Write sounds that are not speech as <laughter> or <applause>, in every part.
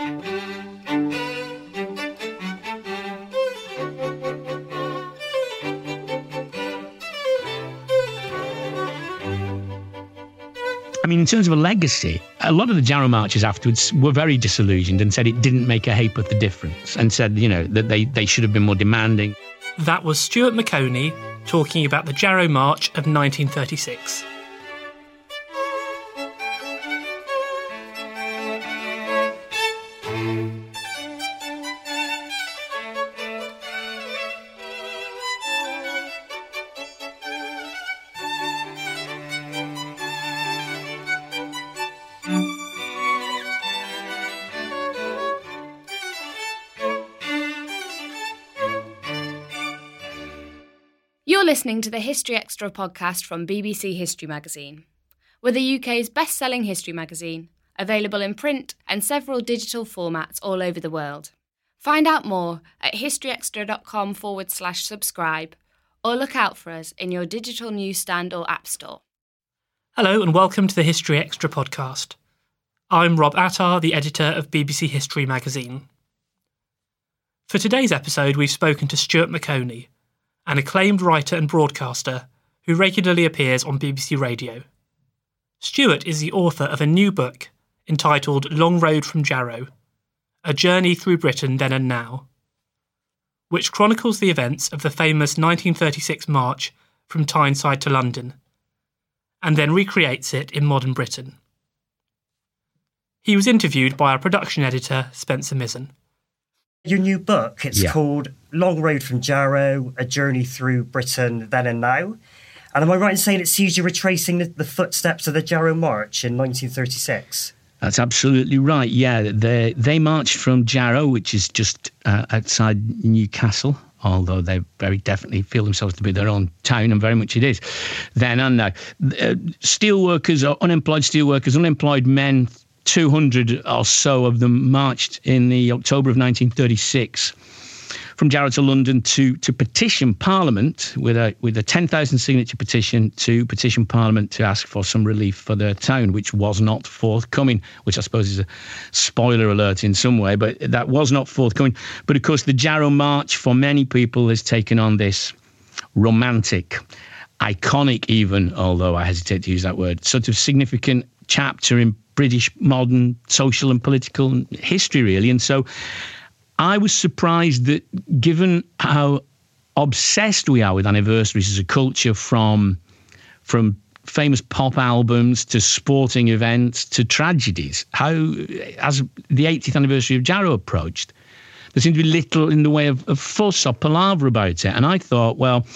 I mean, in terms of a legacy, a lot of the Jarrow marches afterwards were very disillusioned and said it didn't make a ha'porth of the difference and said, you know, that they, they should have been more demanding. That was Stuart Maconie talking about the Jarrow March of 1936. Listening to the History Extra podcast from BBC History Magazine. We're the UK's best selling history magazine, available in print and several digital formats all over the world. Find out more at historyextra.com forward slash subscribe or look out for us in your digital newsstand or app store. Hello and welcome to the History Extra podcast. I'm Rob Attar, the editor of BBC History magazine. For today's episode, we've spoken to Stuart Maconie, an acclaimed writer and broadcaster who regularly appears on BBC Radio. Stuart is the author of a new book entitled Long Road from Jarrow A Journey Through Britain Then and Now, which chronicles the events of the famous 1936 march from Tyneside to London, and then recreates it in modern Britain. He was interviewed by our production editor, Spencer Mizzen. Your new book, it's Yeah. called Long Road from Jarrow, A Journey Through Britain Then and Now. And am I right in saying it sees you retracing the, the footsteps of the Jarrow March in 1936? That's absolutely right. Yeah, they they marched from Jarrow, which is just uh, outside Newcastle. Although they very definitely feel themselves to be their own town, and very much it is. Then and now, uh, steel workers or unemployed steel workers, unemployed men, two hundred or so of them marched in the October of 1936 from Jarrow to London to to petition Parliament with a with a ten thousand signature petition to petition Parliament to ask for some relief for their town, which was not forthcoming. Which I suppose is a spoiler alert in some way, but that was not forthcoming. But of course, the Jarrow March for many people has taken on this romantic, iconic, even although I hesitate to use that word, sort of significant chapter in British modern social and political history, really. And so I was surprised that given how obsessed we are with anniversaries as a culture from from famous pop albums to sporting events to tragedies, how as the 80th anniversary of Jarrow approached, there seemed to be little in the way of, of fuss or palaver about it. And I thought, well,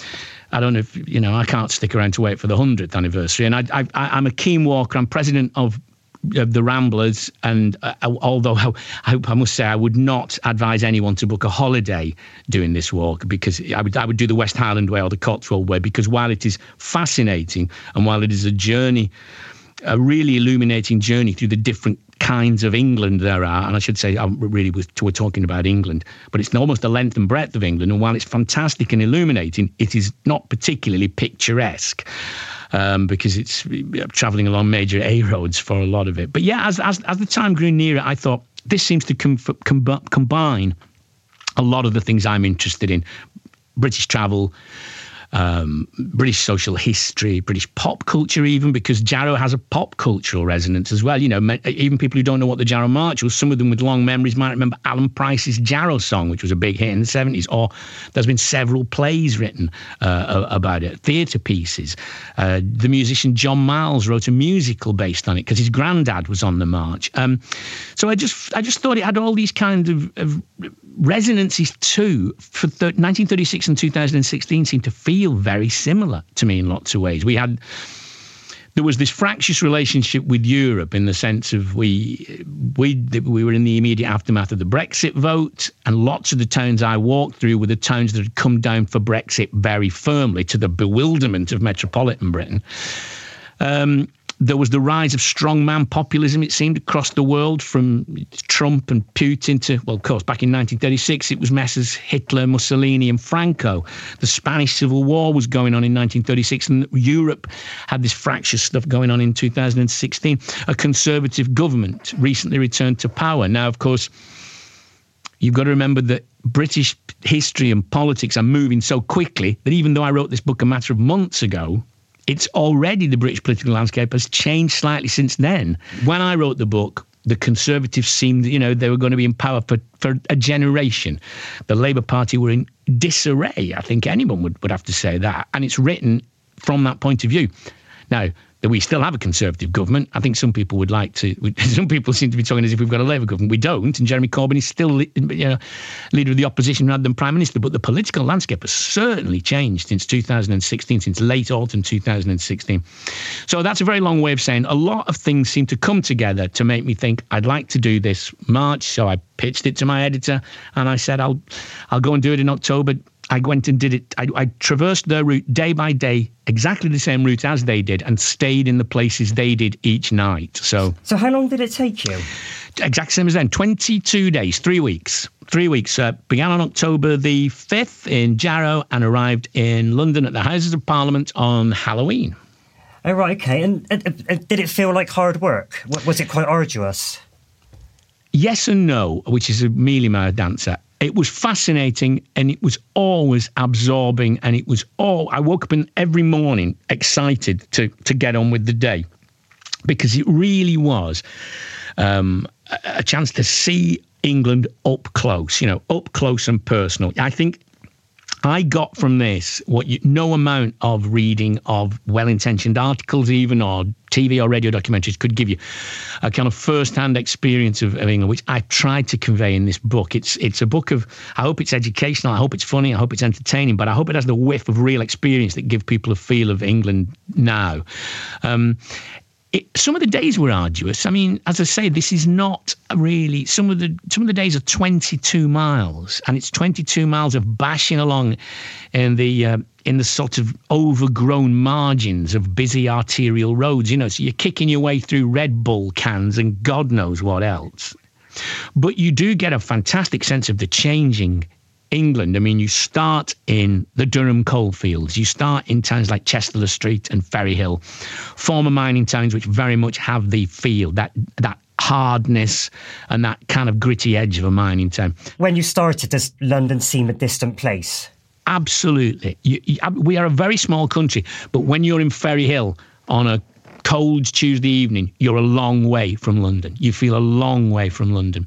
I don't know if, you know, I can't stick around to wait for the 100th anniversary. And I, I, I'm a keen walker. I'm president of of the Ramblers, and uh, although I, I, must say I would not advise anyone to book a holiday doing this walk because I would I would do the West Highland way or the Cotswold way because while it is fascinating and while it is a journey a really illuminating journey through the different kinds of England there are. And I should say, I'm really we're talking about England, but it's almost the length and breadth of England. And while it's fantastic and illuminating, it is not particularly picturesque. Um, because it's travelling along major A roads for a lot of it. But yeah, as, as, as the time grew nearer, I thought this seems to com- com- combine a lot of the things I'm interested in British travel, um, British social history, British pop culture, even because Jarrow has a pop cultural resonance as well. You know, even people who don't know what the Jarrow March was, some of them with long memories might remember Alan Price's Jarrow song, which was a big hit in the 70s, or there's been several plays written uh, about it, theatre pieces. Uh, the musician John Miles wrote a musical based on it because his granddad was on the march. Um, so I just, I just thought it had all these kind of, of resonances too for 1936 and 2016 seem to feel very similar to me in lots of ways. We had there was this fractious relationship with Europe in the sense of we we we were in the immediate aftermath of the Brexit vote, and lots of the towns I walked through were the towns that had come down for Brexit very firmly, to the bewilderment of metropolitan Britain. Um, there was the rise of strongman populism, it seemed, across the world from Trump and Putin to, well, of course, back in 1936, it was Messrs. Hitler, Mussolini, and Franco. The Spanish Civil War was going on in 1936, and Europe had this fractious stuff going on in 2016. A conservative government recently returned to power. Now, of course, you've got to remember that British history and politics are moving so quickly that even though I wrote this book a matter of months ago, it's already the British political landscape has changed slightly since then. When I wrote the book, the Conservatives seemed, you know, they were going to be in power for, for a generation. The Labour Party were in disarray. I think anyone would, would have to say that. And it's written from that point of view. Now, that we still have a Conservative government. I think some people would like to. <laughs> Some people seem to be talking as if we've got a Labour government. We don't, and Jeremy Corbyn is still, you know, leader of the opposition rather than prime minister. But the political landscape has certainly changed since 2016, since late autumn 2016. So that's a very long way of saying a lot of things seem to come together to make me think I'd like to do this March. So I pitched it to my editor, and I said I'll I'll go and do it in October. I went and did it. I, I, traversed their route day by day, exactly the same route as they did, and stayed in the places they did each night. So, so how long did it take you? Exact same as then. Twenty-two days, three weeks. Three weeks. Uh, began on October the fifth in Jarrow and arrived in London at the Houses of Parliament on Halloween. Oh right, okay. And uh, uh, did it feel like hard work? Was it quite arduous? Yes and no, which is a mealy mouthed answer. It was fascinating and it was always absorbing and it was all I woke up in every morning excited to to get on with the day because it really was um, a chance to see England up close, you know, up close and personal. I think I got from this what you, no amount of reading of well intentioned articles, even or TV or radio documentaries, could give you a kind of first hand experience of, of, England, which I tried to convey in this book. It's, it's a book of, I hope it's educational, I hope it's funny, I hope it's entertaining, but I hope it has the whiff of real experience that give people a feel of England now. Um, it, some of the days were arduous. I mean, as I say, this is not really some of the some of the days are 22 miles, and it's 22 miles of bashing along in the uh, in the sort of overgrown margins of busy arterial roads. You know, so you're kicking your way through Red Bull cans and God knows what else. But you do get a fantastic sense of the changing England, I mean, you start in the Durham coalfields, you start in towns like Chester Street and Ferryhill, former mining towns which very much have the feel, that, that hardness and that kind of gritty edge of a mining town. When you started, does London seem a distant place? Absolutely. You, you, we are a very small country, but when you're in Ferryhill on a cold Tuesday evening, you're a long way from London. You feel a long way from London.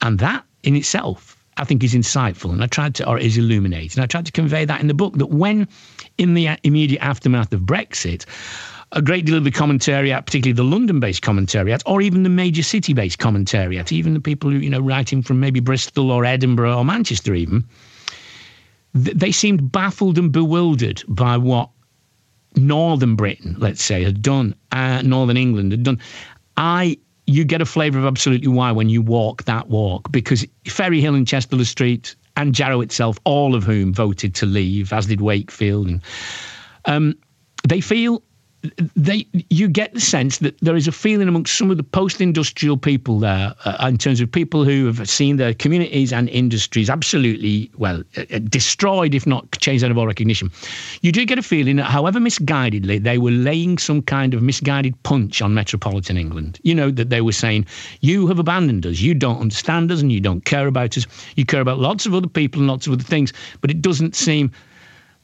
And that in itself I think is insightful, and I tried to, or is illuminating. I tried to convey that in the book that when, in the immediate aftermath of Brexit, a great deal of the commentariat, particularly the London-based commentariat, or even the major city-based commentariat, even the people who you know writing from maybe Bristol or Edinburgh or Manchester, even, they seemed baffled and bewildered by what Northern Britain, let's say, had done, uh, Northern England had done. I you get a flavour of absolutely why when you walk that walk because Ferryhill and Chester Street and Jarrow itself, all of whom voted to leave, as did Wakefield, and um, they feel they you get the sense that there is a feeling amongst some of the post-industrial people there, uh, in terms of people who have seen their communities and industries absolutely well uh, uh, destroyed, if not changed out of all recognition. You do get a feeling that, however misguidedly, they were laying some kind of misguided punch on metropolitan England. You know that they were saying, "You have abandoned us. You don't understand us, and you don't care about us. You care about lots of other people and lots of other things, but it doesn't seem."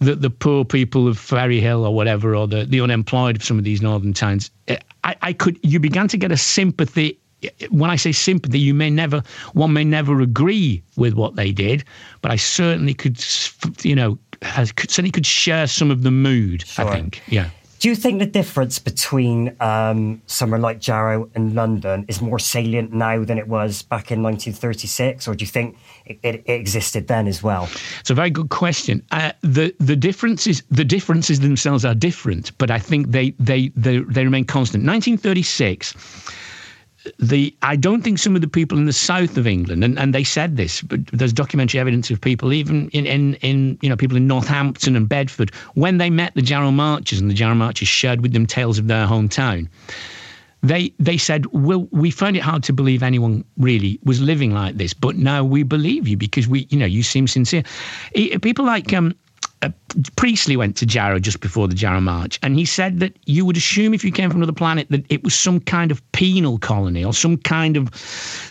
The, the poor people of Ferryhill or whatever, or the, the unemployed of some of these northern towns, eh, I, I could, you began to get a sympathy. When I say sympathy, you may never, one may never agree with what they did, but I certainly could, you know, certainly could share some of the mood. Sure. I think, yeah. Do you think the difference between um, somewhere like Jarrow and London is more salient now than it was back in 1936, or do you think it, it, it existed then as well? It's a very good question. Uh, the the differences the differences themselves are different, but I think they they they, they remain constant. 1936 the I don't think some of the people in the south of England, and, and they said this, but there's documentary evidence of people, even in, in, in you know people in Northampton and Bedford, when they met the Jarrow Marchers and the Jarrow Marchers shared with them tales of their hometown. They they said, "Well, we find it hard to believe anyone really was living like this, but now we believe you because we, you know, you seem sincere." People like um, uh, Priestley went to Jarrow just before the Jarrow March, and he said that you would assume if you came from another planet that it was some kind of penal colony or some kind of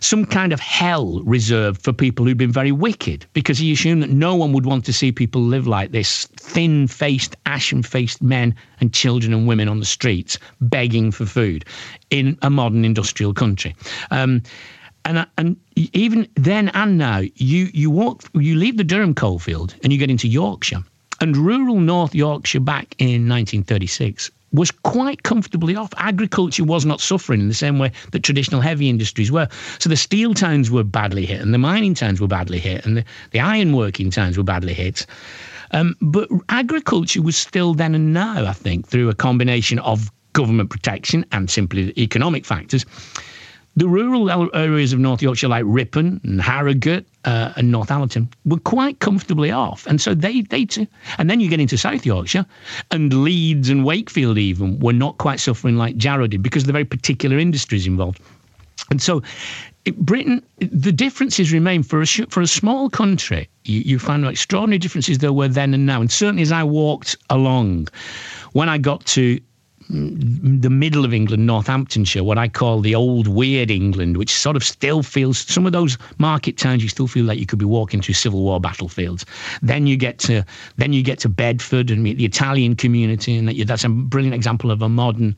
some kind of hell reserved for people who'd been very wicked, because he assumed that no one would want to see people live like this: thin-faced, ashen-faced men and children and women on the streets begging for food in a modern industrial country. Um, and and even then and now, you you walk, you leave the Durham coalfield and you get into Yorkshire and rural North Yorkshire back in 1936 was quite comfortably off. Agriculture was not suffering in the same way that traditional heavy industries were. So the steel towns were badly hit, and the mining towns were badly hit, and the, the ironworking towns were badly hit. Um, but agriculture was still then and now, I think, through a combination of government protection and simply economic factors, the rural areas of North Yorkshire, like Ripon and Harrogate uh, and Northallerton, were quite comfortably off. And so they, they, t- and then you get into South Yorkshire, and Leeds and Wakefield even were not quite suffering like Jarrow did because of the very particular industries involved. And so it, Britain, the differences remain for a for a small country. You, you find extraordinary differences there were then and now. And certainly as I walked along, when I got to the middle of England, Northamptonshire, what I call the old weird England, which sort of still feels some of those market towns. You still feel like you could be walking through Civil War battlefields. Then you get to then you get to Bedford and meet the Italian community, and that's a brilliant example of a modern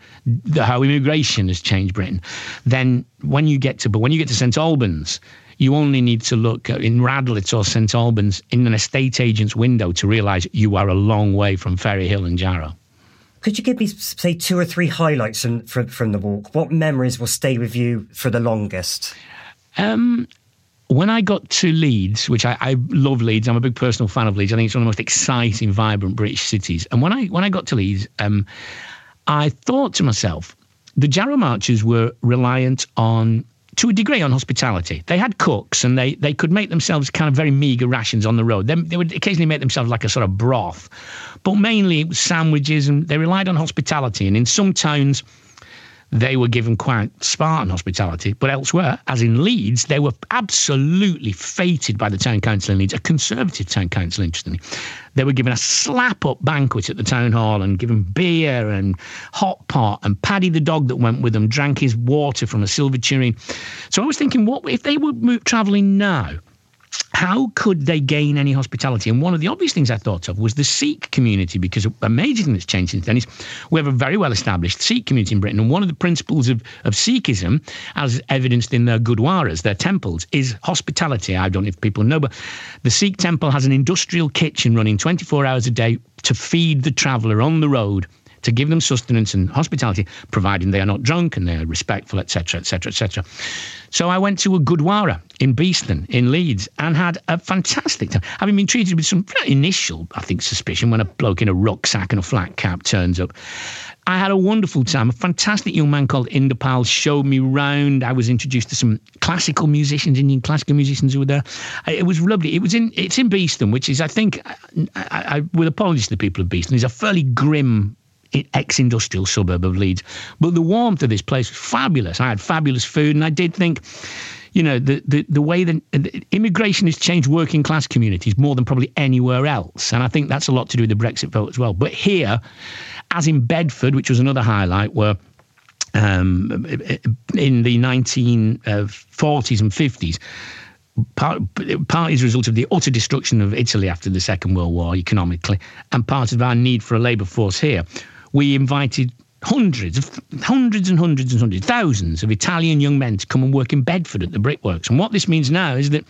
how immigration has changed Britain. Then when you get to but when you get to St Albans, you only need to look in Radlett or St Albans in an estate agent's window to realise you are a long way from Ferryhill and Jarrow. Could you give me, say, two or three highlights from, from, from the walk? What memories will stay with you for the longest? Um, when I got to Leeds, which I, I, love Leeds, I'm a big personal fan of Leeds. I think it's one of the most exciting, vibrant British cities. And when I when I got to Leeds, um, I thought to myself, the Jarrow Marchers were reliant on to a degree on hospitality. They had cooks and they, they could make themselves kind of very meagre rations on the road. They, they would occasionally make themselves like a sort of broth, but mainly it was sandwiches and they relied on hospitality. And in some towns, they were given quite Spartan hospitality, but elsewhere, as in Leeds, they were absolutely feted by the town council in Leeds, a conservative town council, interestingly. They were given a slap up banquet at the town hall and given beer and hot pot, and Paddy the dog that went with them drank his water from a silver tureen. So I was thinking, what if they were travelling now? How could they gain any hospitality? And one of the obvious things I thought of was the Sikh community, because a major thing that's changed since then is we have a very well established Sikh community in Britain. And one of the principles of, of Sikhism, as evidenced in their gurdwaras, their temples, is hospitality. I don't know if people know, but the Sikh temple has an industrial kitchen running 24 hours a day to feed the traveller on the road to give them sustenance and hospitality, providing they are not drunk and they are respectful, etc., etc., etc. So I went to a Gurdwara in Beeston in Leeds and had a fantastic time. Having been treated with some initial, I think, suspicion when a bloke in a rucksack and a flat cap turns up. I had a wonderful time. A fantastic young man called Inderpal showed me round. I was introduced to some classical musicians, Indian classical musicians who were there. It was lovely. It was in it's in Beeston, which is I think, I, I, with apologies to the people of Beeston, is a fairly grim ex-industrial suburb of Leeds. But the warmth of this place was fabulous. I had fabulous food, and I did think you know, the, the, the way that immigration has changed working class communities more than probably anywhere else. And I think that's a lot to do with the Brexit vote as well. But here, as in Bedford, which was another highlight, where um, in the 1940s and 50s, part, part as a result of the utter destruction of Italy after the Second World War economically, and part of our need for a labour force here, we invited hundreds of hundreds and hundreds and hundreds, thousands of Italian young men to come and work in Bedford at the brickworks. And what this means now is that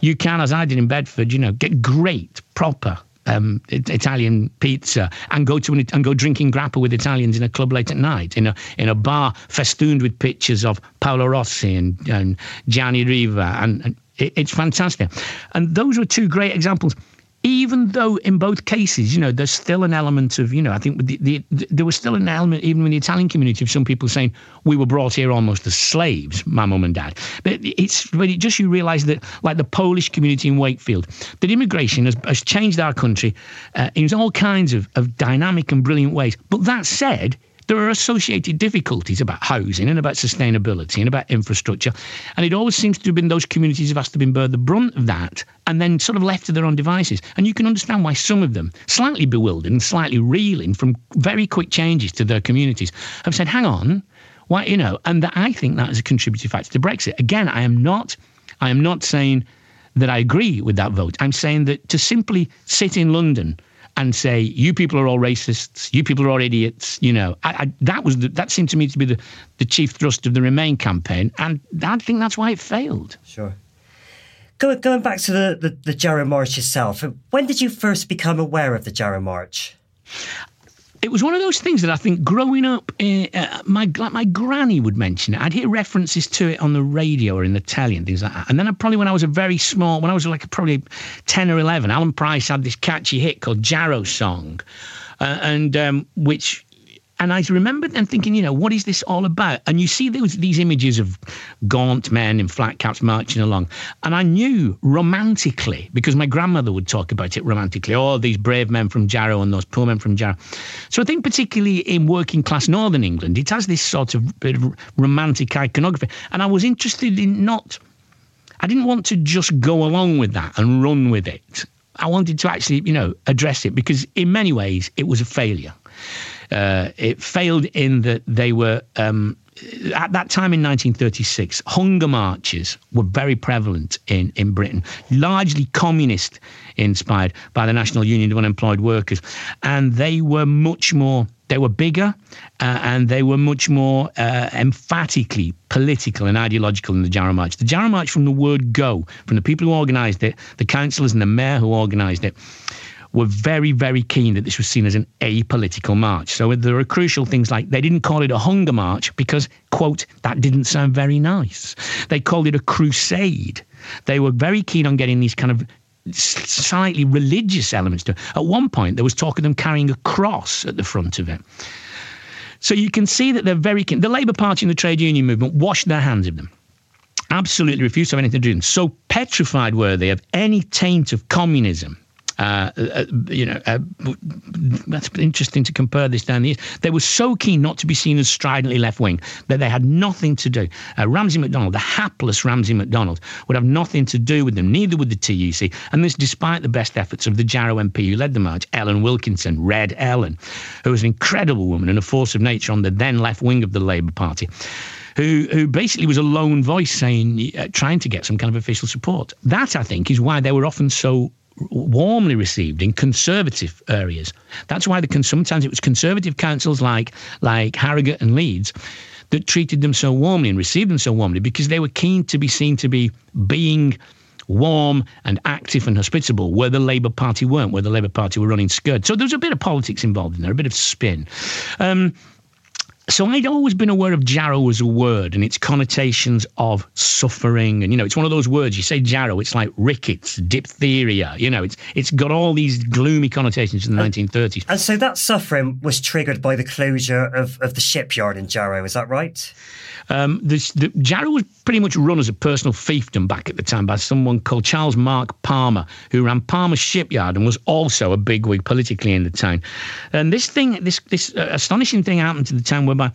you can, as I did in Bedford, you know, get great, proper um, Italian pizza and go to an, and go drinking grappa with Italians in a club late at night in a in a bar festooned with pictures of Paolo Rossi and, and Gianni Riva and, and it, it's fantastic. And those were two great examples even though in both cases, you know, there's still an element of, you know, I think the, the, the, there was still an element, even in the Italian community, of some people saying we were brought here almost as slaves, my mum and dad. But it's, but it just you realise that, like the Polish community in Wakefield, that immigration has, has changed our country uh, in all kinds of, of dynamic and brilliant ways. But that said, there are associated difficulties about housing and about sustainability and about infrastructure. And it always seems to have been those communities have has to bear the brunt of that and then sort of left to their own devices. And you can understand why some of them, slightly bewildered and slightly reeling from very quick changes to their communities, have said, hang on, why, you know, and that, I think that is a contributing factor to Brexit. Again, I am not, I am not saying that I agree with that vote. I'm saying that to simply sit in London and say you people are all racists, you people are all idiots. You know, I, I, that was the, that seemed to me to be the, the chief thrust of the Remain campaign, and I think that's why it failed. Sure. Going, going back to the, the, the Jarrow March itself, when did you first become aware of the Jarrow March? It was one of those things that I think growing up, uh, my like my granny would mention it. I'd hear references to it on the radio or in the telly and things like that. And then I, probably when I was a very small, when I was like probably ten or eleven, Alan Price had this catchy hit called Jarrow Song, uh, and um, which and I remembered and thinking, you know, what is this all about? And you see those these images of gaunt men in flat caps marching along. And I knew romantically, because my grandmother would talk about it romantically, all oh, these brave men from Jarrow and those poor men from Jarrow. So I think particularly in working class northern England, it has this sort of bit of romantic iconography. And I was interested in not I didn't want to just go along with that and run with it. I wanted to actually, you know, address it because in many ways it was a failure. Uh, it failed in that they were. Um, at that time in 1936, hunger marches were very prevalent in, in Britain, largely communist inspired by the National Union of Unemployed Workers. And they were much more, they were bigger uh, and they were much more uh, emphatically political and ideological than the Jarrow March. The Jarrow March, from the word go, from the people who organised it, the councillors and the mayor who organised it, were very, very keen that this was seen as an apolitical march. So there are crucial things like they didn't call it a hunger march because, quote, that didn't sound very nice. They called it a crusade. They were very keen on getting these kind of slightly religious elements to it. At one point, there was talk of them carrying a cross at the front of it. So you can see that they're very keen. The Labour Party and the trade union movement washed their hands of them absolutely refused to have anything to do with them. So petrified were they of any taint of communism uh, uh, you know, uh, that's interesting to compare this down the years. They were so keen not to be seen as stridently left wing that they had nothing to do. Uh, Ramsay MacDonald, the hapless Ramsay MacDonald, would have nothing to do with them, neither would the TUC. And this despite the best efforts of the Jarrow MP who led the march, Ellen Wilkinson, Red Ellen, who was an incredible woman and a force of nature on the then left wing of the Labour Party who who basically was a lone voice saying, uh, trying to get some kind of official support. That I think is why they were often so warmly received in conservative areas. That's why the sometimes it was conservative councils like like Harrogate and Leeds that treated them so warmly and received them so warmly because they were keen to be seen to be being warm and active and hospitable, where the Labour Party weren't, where the Labour Party were running scared. So there was a bit of politics involved in there, a bit of spin. Um, so I'd always been aware of Jarrow as a word and its connotations of suffering. And, you know, it's one of those words, you say Jarrow, it's like rickets, diphtheria, you know, it's it's got all these gloomy connotations in the and, 1930s. And so that suffering was triggered by the closure of, of the shipyard in Jarrow, is that right? Um, the, the, Jarrow was pretty much run as a personal fiefdom back at the time by someone called Charles Mark Palmer, who ran Palmer Shipyard and was also a bigwig politically in the town. And this thing, this this uh, astonishing thing happened to the town whereby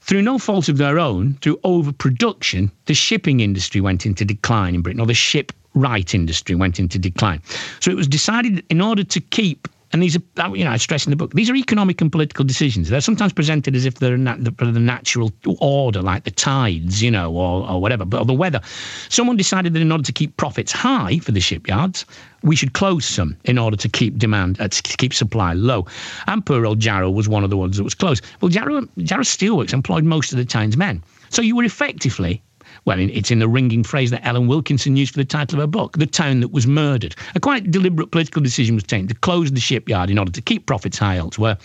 through no fault of their own, through overproduction, the shipping industry went into decline in Britain, or the shipwright industry went into decline. So it was decided in order to keep and these are, you know, I stress in the book, these are economic and political decisions. They're sometimes presented as if they're the, the natural order, like the tides, you know, or, or whatever, but or the weather. Someone decided that in order to keep profits high for the shipyards, we should close some in order to keep demand, uh, to keep supply low. And poor old Jarrow was one of the ones that was closed. Well, Jarrow, Jarrow Steelworks employed most of the town's men. So you were effectively well, it's in the ringing phrase that Ellen Wilkinson used for the title of her book, The Town That Was Murdered. A quite deliberate political decision was taken to close the shipyard in order to keep profits high elsewhere.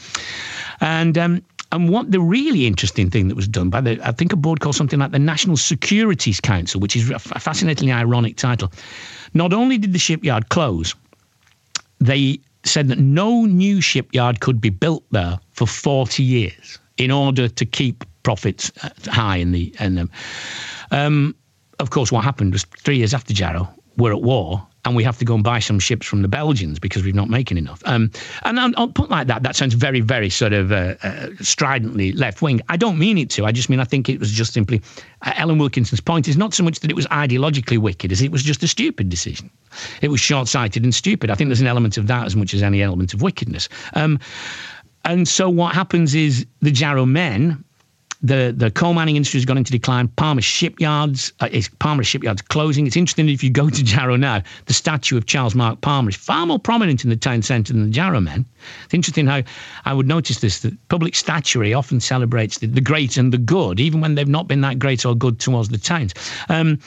And um, and what the really interesting thing that was done by the, I think a board called something like the National Securities Council, which is a fascinatingly ironic title. Not only did the shipyard close, they said that no new shipyard could be built there for 40 years in order to keep profits uh, high in the in them. Um, of course, what happened was three years after Jarrow, we're at war and we have to go and buy some ships from the Belgians because we're not making enough. Um, and I'll, put like that. That sounds very, very sort of uh, uh, stridently left wing. I don't mean it to. I just mean I think it was just simply uh, Ellen Wilkinson's point is not so much that it was ideologically wicked as it was just a stupid decision. It was short sighted and stupid. I think there's an element of that as much as any element of wickedness. Um, and so what happens is the Jarrow men the the coal mining industry has gone into decline. Palmer shipyards, uh, Palmer shipyards closing. It's interesting if you go to Jarrow now, the statue of Charles Mark Palmer is far more prominent in the town centre than the Jarrow men. It's interesting how I would notice this that public statuary often celebrates the, the great and the good, even when they've not been that great or good towards the towns. Um,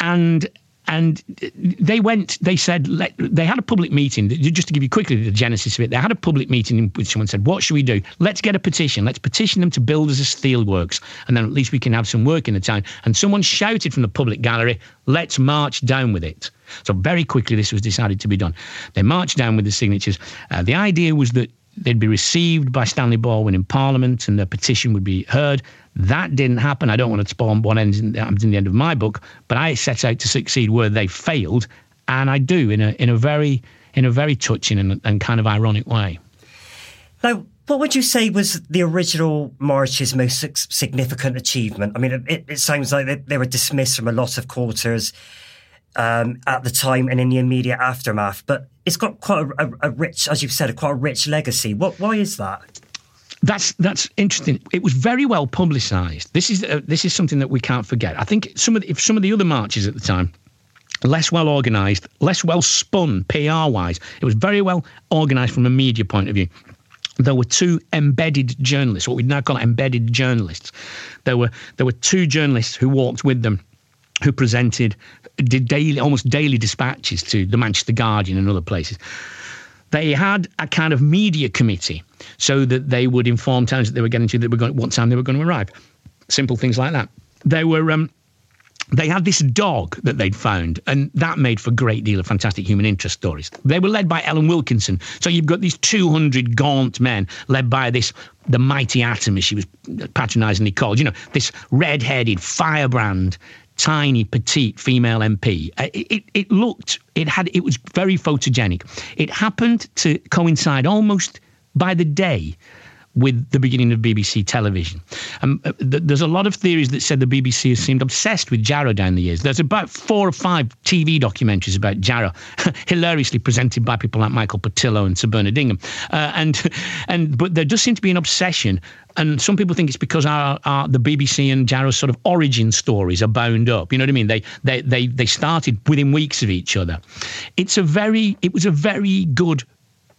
and and they went they said let, they had a public meeting just to give you quickly the genesis of it they had a public meeting in which someone said what should we do? Let's get a petition. Let's petition them to build us a steelworks and then at least we can have some work in the town. And someone shouted from the public gallery let's march down with it. So very quickly this was decided to be done. They marched down with the signatures. Uh, the idea was that they'd be received by Stanley Baldwin in Parliament and their petition would be heard. That didn't happen. I don't want to spawn one ends in, in the end of my book, but I set out to succeed where they failed, and I do in a in a very in a very touching and, and kind of ironic way. Now, what would you say was the original March's most significant achievement? I mean, it, it sounds like they, they, were dismissed from a lot of quarters um, at the time and in the immediate aftermath, but it's got quite a, a, a rich, as you've said, a quite a rich legacy. What? Why is that? That's that's interesting. It was very well publicised. This is uh, this is something that we can't forget. I think some of the, if some of the other marches at the time less well organised, less well spun PR wise. It was very well organised from a media point of view. There were two embedded journalists, what we now call embedded journalists. There were there were two journalists who walked with them, who presented, did daily almost daily dispatches to the Manchester Guardian and other places. They had a kind of media committee so that they would inform towns that they were getting to that were going, what time they were going to arrive. Simple things like that. They were. Um, they had this dog that they'd found, and that made for a great deal of fantastic human interest stories. They were led by Ellen Wilkinson. So you've got these 200 gaunt men led by this, the mighty atom, as she was patronisingly called, you know, this red headed firebrand tiny, petite female MP. Uh, it, it, it, looked, it had, it was very photogenic. It happened to coincide almost by the day with the beginning of BBC television. Um, uh, th- there's a lot of theories that said the BBC has seemed obsessed with Jarrow down the years. There's about four or five TV documentaries about Jarrow, <laughs> hilariously presented by people like Michael Portillo and Sir Bernard Ingham. Uh, and <laughs> and but there does seem to be an obsession. And some people think it's because our, our, the BBC and Jarrow's sort of origin stories are bound up. You know what I mean? They, they they they started within weeks of each other. It's a very it was a very good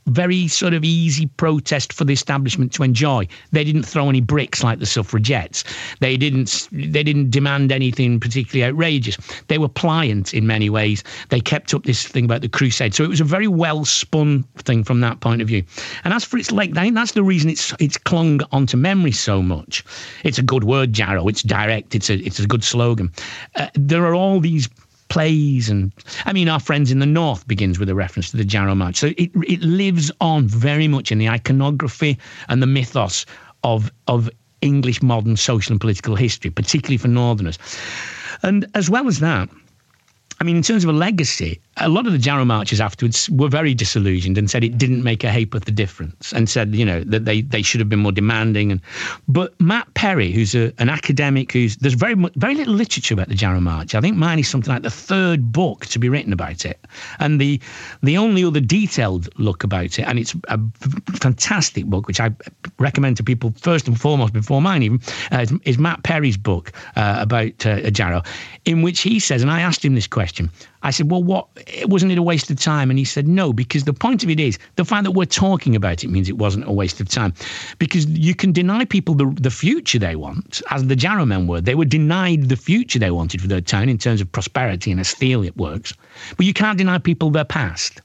very sort of easy protest for the establishment to enjoy. They didn't throw any bricks like the suffragettes. They didn't they didn't demand anything particularly outrageous. They were pliant in many ways. They kept up this thing about the crusade. So it was a very well spun thing from that point of view. And as for its leg, I think that's the reason it's it's clung onto memory so much. It's a good word, Jarrow. It's direct. It's a it's a good slogan. Uh, there are all these plays and I mean our friends in the north begins with a reference to the Jarrow March. So it it lives on very much in the iconography and the mythos of of English modern social and political history, particularly for northerners. And as well as that, I mean, in terms of a legacy, a lot of the Jarrow marches afterwards were very disillusioned and said it didn't make a ha'porth of the difference and said, you know, that they, they should have been more demanding. And But Matt Perry, who's a, an academic, who's there's very much, very little literature about the Jarrow March. I think mine is something like the third book to be written about it. And the, the only other detailed look about it, and it's a fantastic book, which I recommend to people first and foremost before mine even, uh, is, is, Matt Perry's book uh, about uh, Jarrow, in which he says, and I asked him this question, I said, well, what wasn't it a waste of time? And he said, no, because the point of it is the fact that we're talking about it means it wasn't a waste of time, because you can deny people the the future they want, as the Jarrow men were. They were denied the future they wanted for their town in terms of prosperity and as steel it works, but you can't deny people their past.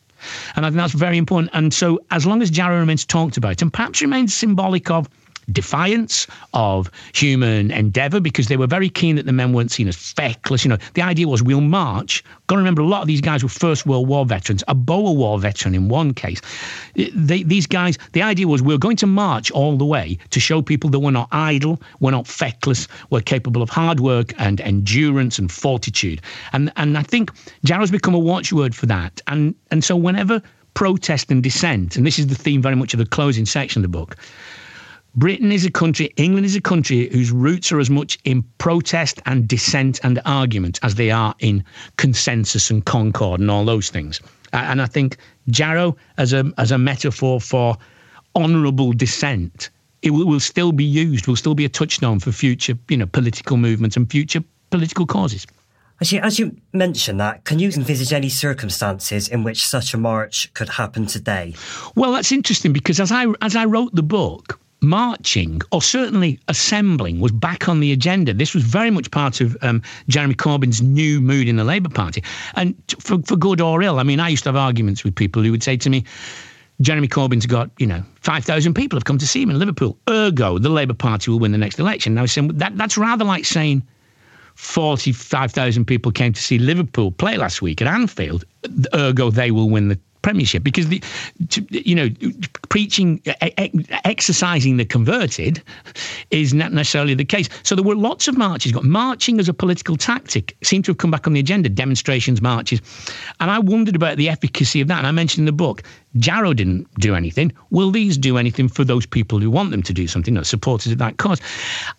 And I think that's very important. And so, as long as Jarrow remains talked about and perhaps remains symbolic of defiance of human endeavour because they were very keen that the men weren't seen as feckless. You know, the idea was we'll march. Got to remember, a lot of these guys were First World War veterans, a Boer War veteran in one case. They, these guys, the idea was we're going to march all the way to show people that we're not idle, we're not feckless, we're capable of hard work and endurance and fortitude. And and I think Jarrow's become a watchword for that. And and so whenever protest and dissent, and this is the theme very much of the closing section of the book, Britain is a country, England is a country whose roots are as much in protest and dissent and argument as they are in consensus and concord and all those things. And I think Jarrow, as a, as a metaphor for honourable dissent, it will, will still be used, will still be a touchstone for future you know, political movements and future political causes. Actually, as you mentioned that, can you envisage any circumstances in which such a march could happen today? Well, that's interesting because as I as I wrote the book, marching or certainly assembling was back on the agenda. This was very much part of um, Jeremy Corbyn's new mood in the Labour Party. And for, for good or ill, I mean, I used to have arguments with people who would say to me, Jeremy Corbyn's got, you know, 5,000 people have come to see him in Liverpool. Ergo, the Labour Party will win the next election. Now, saying that, that's rather like saying 45,000 people came to see Liverpool play last week at Anfield. Ergo, they will win the premiership because the you know preaching exercising the converted is not necessarily the case so there were lots of marches got marching as a political tactic seemed to have come back on the agenda demonstrations marches and i wondered about the efficacy of that and i mentioned in the book Jarrow didn't do anything. Will these do anything for those people who want them to do something, that supporters of that cause?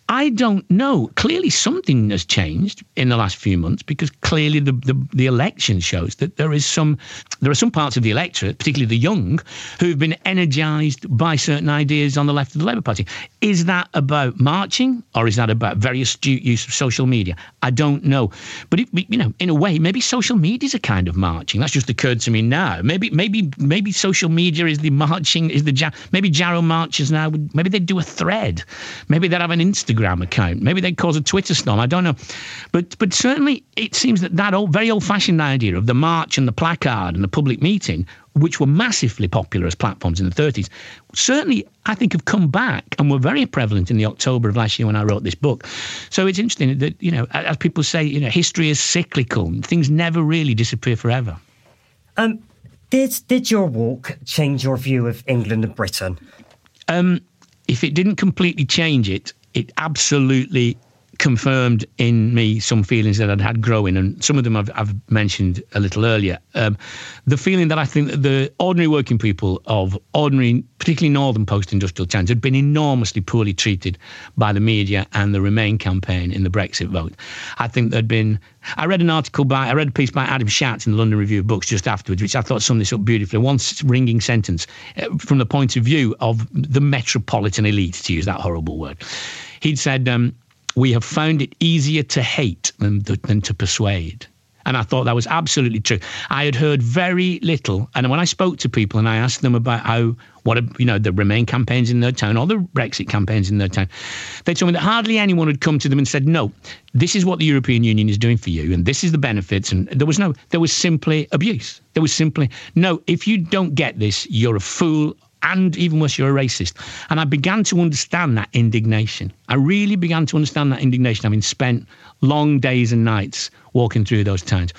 I don't know. Clearly, something has changed in the last few months because clearly the, the, the election shows that there is some there are some parts of the electorate, particularly the young, who've been energised by certain ideas on the left of the Labour Party. Is that about marching or is that about very astute use of social media? I don't know. But it, you know, in a way, maybe social media is a kind of marching. That's just occurred to me now. Maybe maybe maybe social media is the marching, is the maybe Jarrow marches now. Maybe they'd do a thread. Maybe they'd have an Instagram account. Maybe they'd cause a Twitter storm. I don't know, but but certainly it seems that that old, very old-fashioned idea of the march and the placard and the public meeting, which were massively popular as platforms in the 30s, certainly I think have come back and were very prevalent in the October of last year when I wrote this book. So it's interesting that you know, as people say, you know, history is cyclical. Things never really disappear forever. Um, did did your walk change your view of England and Britain? Um, if it didn't completely change it, it absolutely confirmed in me some feelings that I'd had growing, and some of them I've, I've mentioned a little earlier. Um, the feeling that I think that the ordinary working people of ordinary, particularly northern post-industrial towns, had been enormously poorly treated by the media and the Remain campaign in the Brexit vote. I think there'd been. I read an article by, I read a piece by Adam Shatz in the London Review of Books just afterwards, which I thought summed this up beautifully. One ringing sentence uh, from the point of view of the metropolitan elite, to use that horrible word. He'd said, um, we have found it easier to hate than, than to persuade. And I thought that was absolutely true. I had heard very little. And when I spoke to people and I asked them about how, what, you know, the Remain campaigns in their town or the Brexit campaigns in their town, they told me that hardly anyone had come to them and said, no, this is what the European Union is doing for you and this is the benefits. And there was no, there was simply abuse. There was simply, no, if you don't get this, you're a fool and even worse, you're a racist. And I began to understand that indignation. I really began to understand that indignation, having spent long days and nights walking through those towns.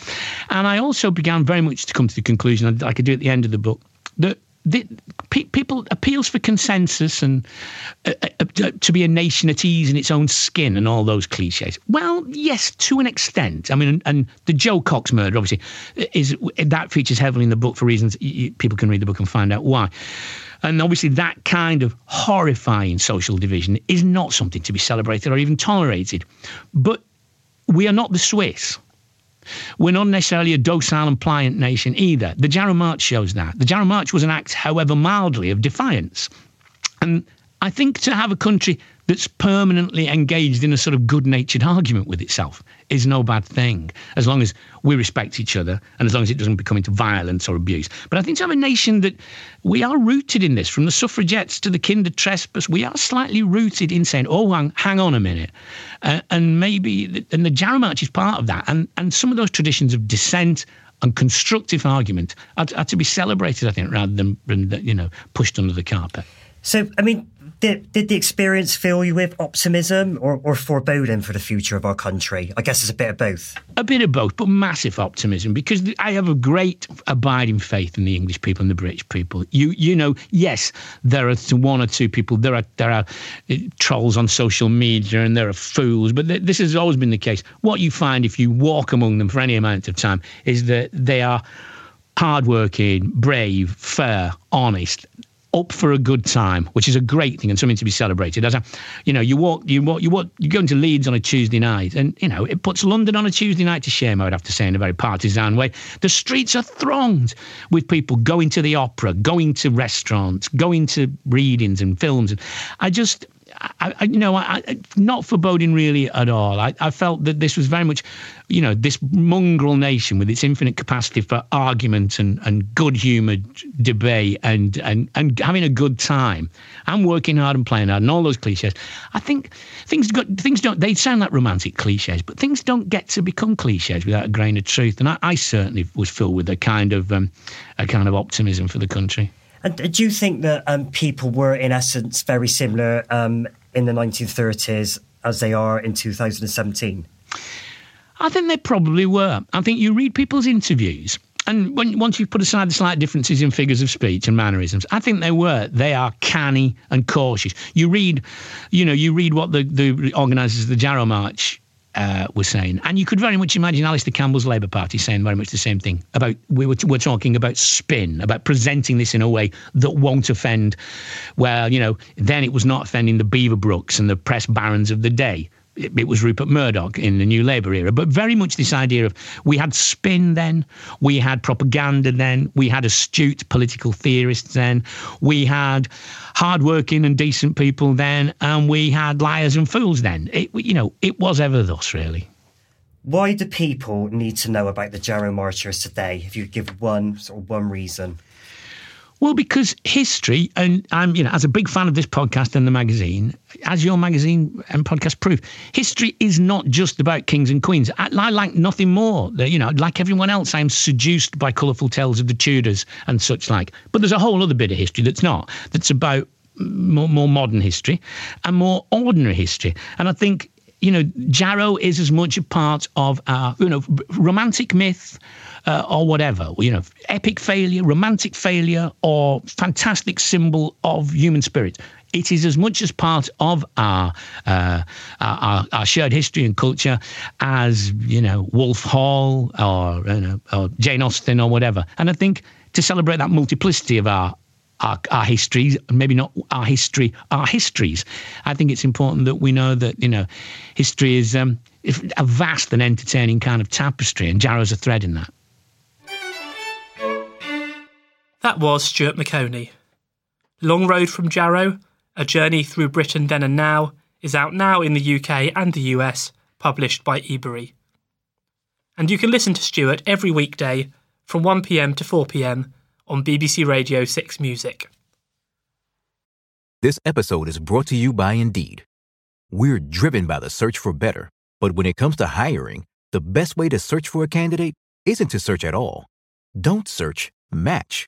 And I also began very much to come to the conclusion, like I do at the end of the book, that the, pe- people appeals for consensus and uh, uh, uh, to be a nation at ease in its own skin and all those cliches. Well, yes, to an extent. I mean, and, and the Jo Cox murder obviously is that features heavily in the book for reasons you, people can read the book and find out why. And obviously, that kind of horrifying social division is not something to be celebrated or even tolerated. But we are not the Swiss. We're not necessarily a docile and pliant nation either. The Jarrow March shows that. The Jarrow March was an act, however mildly, of defiance. And I think to have a country that's permanently engaged in a sort of good natured argument with itself is no bad thing, as long as we respect each other and as long as it doesn't become into violence or abuse. But I think to have a nation that we are rooted in this, from the suffragettes to the kinder trespass, we are slightly rooted in saying, oh, hang, hang on a minute. Uh, and maybe, and the Jarrow March is part of that. And, and some of those traditions of dissent and constructive argument are, are to be celebrated, I think, rather than, you know, pushed under the carpet. So, I mean, did, did the experience fill you with optimism or, or foreboding for the future of our country? I guess it's a bit of both. A bit of both, but massive optimism because I have a great abiding faith in the English people and the British people. You you know, yes, there are one or two people. There are there are uh, trolls on social media and there are fools, but th- this has always been the case. What you find if you walk among them for any amount of time is that they are hardworking, brave, fair, honest up for a good time, which is a great thing and something to be celebrated. As a, you know, you walk, you walk, you walk, you go into Leeds on a Tuesday night, and you know it puts London on a Tuesday night to shame. I would have to say in a very partisan way. The streets are thronged with people going to the opera, going to restaurants, going to readings and films, and I just I, I, you know, I, not foreboding really at all. I, I felt that this was very much, you know, this mongrel nation with its infinite capacity for argument and, and good humoured debate and, and, and having a good time and working hard and playing hard and all those cliches. I think things got things don't they sound like romantic cliches, but things don't get to become cliches without a grain of truth. And I, I certainly was filled with a kind of um, a kind of optimism for the country. And do you think that um, people were, in essence, very similar um, in the 1930s as they are in 2017? I think they probably were. I think you read people's interviews, and when, once you've put aside the slight differences in figures of speech and mannerisms, I think they were. They are canny and cautious. You read, you know, you read what the, the organisers of the Jarrow March uh, were saying. And you could very much imagine Alastair Campbell's Labour Party saying very much the same thing about we were, we're talking about spin, about presenting this in a way that won't offend. Well, you know, then it was not offending the Beaverbrooks and the press barons of the day it, it was Rupert Murdoch in the New Labour era, but very much this idea of we had spin then, we had propaganda then, we had astute political theorists then, we had hardworking and decent people then, and we had liars and fools then. It, you know, it was ever thus, really. Why do people need to know about the Jarrow Marchers today? If you give one sort of one reason. Well, because history, and I'm, you know, as a big fan of this podcast and the magazine, as your magazine and podcast prove, history is not just about kings and queens. I, I like nothing more. You know, like everyone else, I'm seduced by colourful tales of the Tudors and such like. But there's a whole other bit of history that's not. That's about more, more modern history and more ordinary history. And I think you know, Jarrow is as much a part of our, you know, romantic myth, uh, or whatever, you know, epic failure, romantic failure, or fantastic symbol of human spirit. It is as much as part of our, uh, our, our shared history and culture as you know Wolf Hall or, you know, or Jane Austen or whatever. And I think to celebrate that multiplicity of our our, our histories, maybe not our history, our histories. I think it's important that we know that you know history is um, a vast and entertaining kind of tapestry, and Jarrow's a thread in that. That was Stuart Maconie. Long Road from Jarrow, A Journey Through Britain Then and Now, is out now in the UK and the US, published by Ebury. and you can listen to Stuart every weekday from 1pm to 4pm on BBC Radio 6 Music. This episode is brought to you by Indeed. We're driven by the search for better, but when it comes to hiring, the best way to search for a candidate isn't to search at all. Don't search, match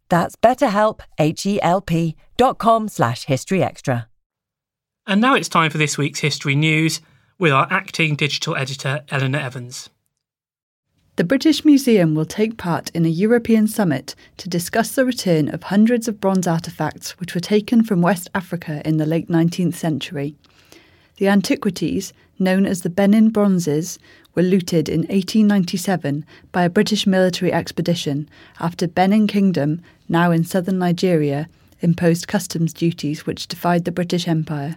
That's betterhelp, H-E-L-P dot com slash historyextra. And now it's time for this week's history news with our acting digital editor, Eleanor Evans. The British Museum will take part in a European summit to discuss the return of hundreds of bronze artefacts which were taken from West Africa in the late 19th century. The antiquities, known as the Benin Bronzes, were looted in 1897 by a British military expedition after Benin Kingdom, now in southern Nigeria, imposed customs duties which defied the British Empire.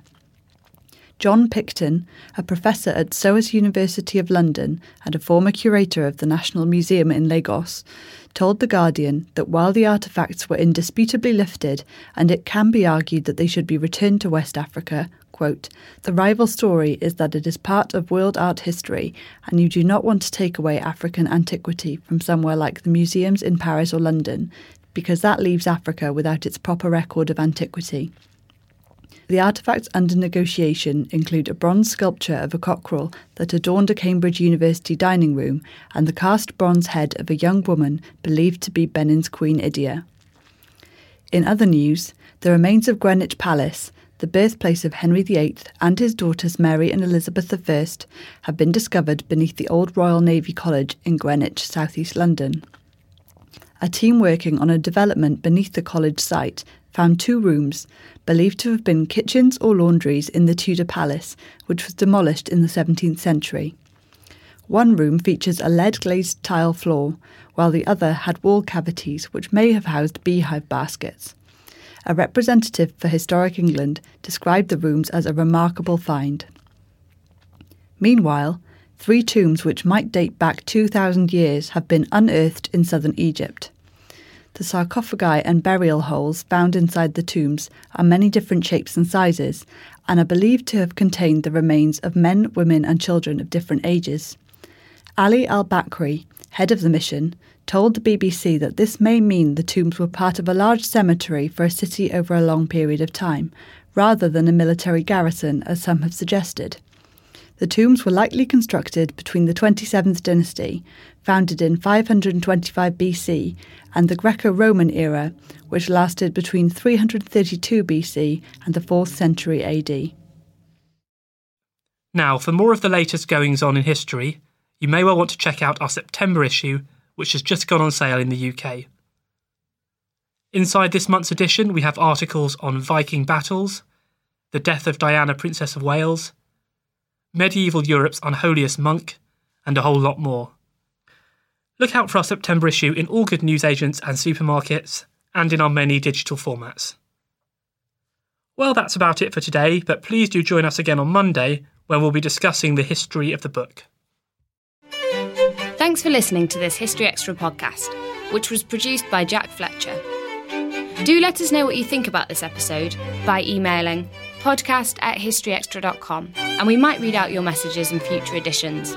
John Picton, a professor at SOAS University of London and a former curator of the National Museum in Lagos, told The Guardian that while the artefacts were indisputably lifted and it can be argued that they should be returned to West Africa, quote, the rival story is that it is part of world art history and you do not want to take away African antiquity from somewhere like the museums in Paris or London because that leaves Africa without its proper record of antiquity. The artefacts under negotiation include a bronze sculpture of a cockerel that adorned a Cambridge University dining room and the cast bronze head of a young woman believed to be Benin's Queen Idia. In other news, the remains of Greenwich Palace, the birthplace of Henry VIII and his daughters Mary and Elizabeth I, have been discovered beneath the old Royal Navy College in Greenwich, southeast London. A team working on a development beneath the college site found two rooms, believed to have been kitchens or laundries in the Tudor Palace, which was demolished in the 17th century. One room features a lead glazed tile floor, while the other had wall cavities which may have housed beehive baskets. A representative for Historic England described the rooms as a remarkable find. Meanwhile, three tombs which might date back 2,000 years have been unearthed in southern Egypt. The sarcophagi and burial holes found inside the tombs are many different shapes and sizes and are believed to have contained the remains of men, women, and children of different ages. Ali al Bakri, head of the mission, told the BBC that this may mean the tombs were part of a large cemetery for a city over a long period of time, rather than a military garrison, as some have suggested. The tombs were likely constructed between the 27th dynasty, founded in 525 BC, and the Greco Roman era, which lasted between 332 BC and the 4th century AD. Now, for more of the latest goings on in history, you may well want to check out our September issue, which has just gone on sale in the UK. Inside this month's edition, we have articles on Viking battles, the death of Diana, Princess of Wales, medieval Europe's unholiest monk, and a whole lot more. Look out for our September issue in all good newsagents and supermarkets, and in our many digital formats. Well, that's about it for today, but please do join us again on Monday when we'll be discussing the history of the book. Thanks for listening to this History Extra podcast. which was produced by Jack Fletcher. Do let us know what you think about this episode by emailing podcast at historyextra.com, and we might read out your messages in future editions.